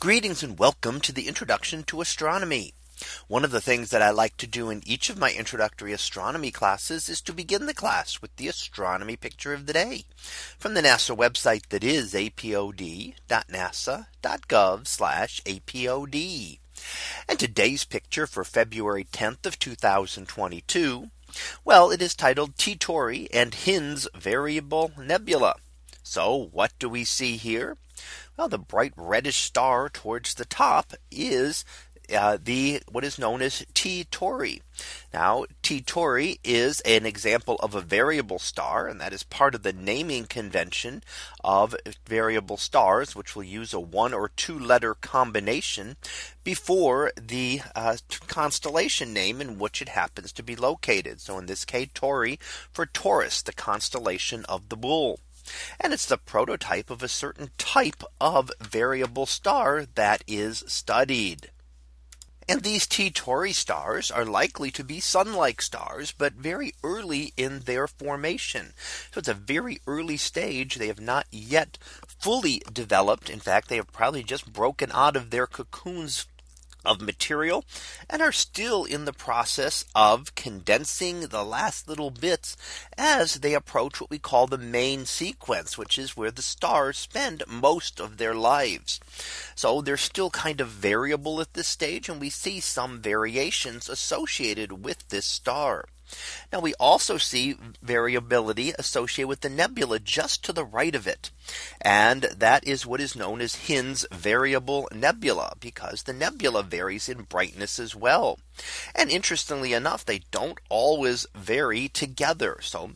Greetings and welcome to the introduction to astronomy. One of the things that I like to do in each of my introductory astronomy classes is to begin the class with the astronomy picture of the day from the NASA website that is apod.nasa.gov apod. And today's picture for February 10th of 2022. Well, it is titled T Tauri and Hind's Variable Nebula. So what do we see here? Well, the bright reddish star towards the top is uh, the what is known as T Tauri. Now T Tauri is an example of a variable star and that is part of the naming convention of variable stars which will use a one or two letter combination before the uh, constellation name in which it happens to be located. So in this case Tauri for Taurus the constellation of the bull. And it's the prototype of a certain type of variable star that is studied. And these T Tauri stars are likely to be sun like stars, but very early in their formation. So it's a very early stage. They have not yet fully developed. In fact, they have probably just broken out of their cocoons of material and are still in the process of condensing the last little bits as they approach what we call the main sequence, which is where the stars spend most of their lives. So they're still kind of variable at this stage and we see some variations associated with this star. Now we also see variability associated with the nebula just to the right of it. And that is what is known as Hind's variable nebula because the nebula varies in brightness as well. And interestingly enough, they don't always vary together. So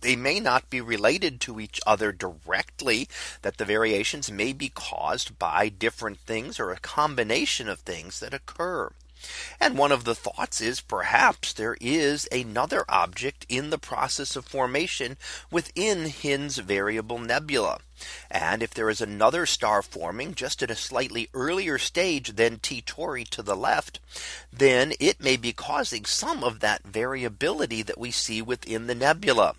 they may not be related to each other directly that the variations may be caused by different things or a combination of things that occur. And one of the thoughts is perhaps there is another object in the process of formation within Hind's variable nebula. And if there is another star forming just at a slightly earlier stage than T Tauri to the left, then it may be causing some of that variability that we see within the nebula.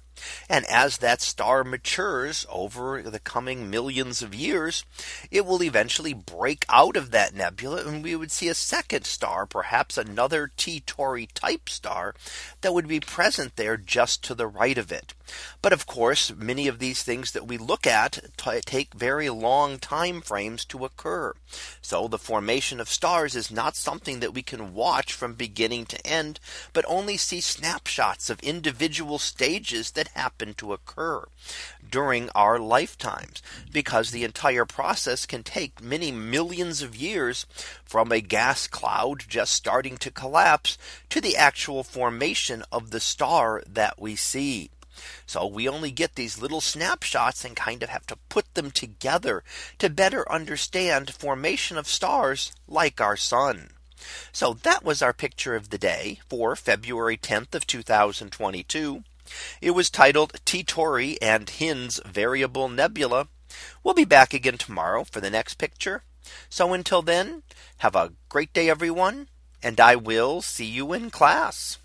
And as that star matures over the coming millions of years, it will eventually break out of that nebula and we would see a second star, perhaps another T Tauri type star that would be present there just to the right of it. But of course, many of these things that we look at take very long time frames to occur. So the formation of stars is not something that we can watch from beginning to end, but only see snapshots of individual stages that happen to occur during our lifetimes because the entire process can take many millions of years from a gas cloud just starting to collapse to the actual formation of the star that we see. So we only get these little snapshots and kind of have to put them together to better understand formation of stars like our sun. So that was our picture of the day for February 10th of 2022. It was titled T and Hind's Variable Nebula. We'll be back again tomorrow for the next picture. So until then, have a great day, everyone, and I will see you in class.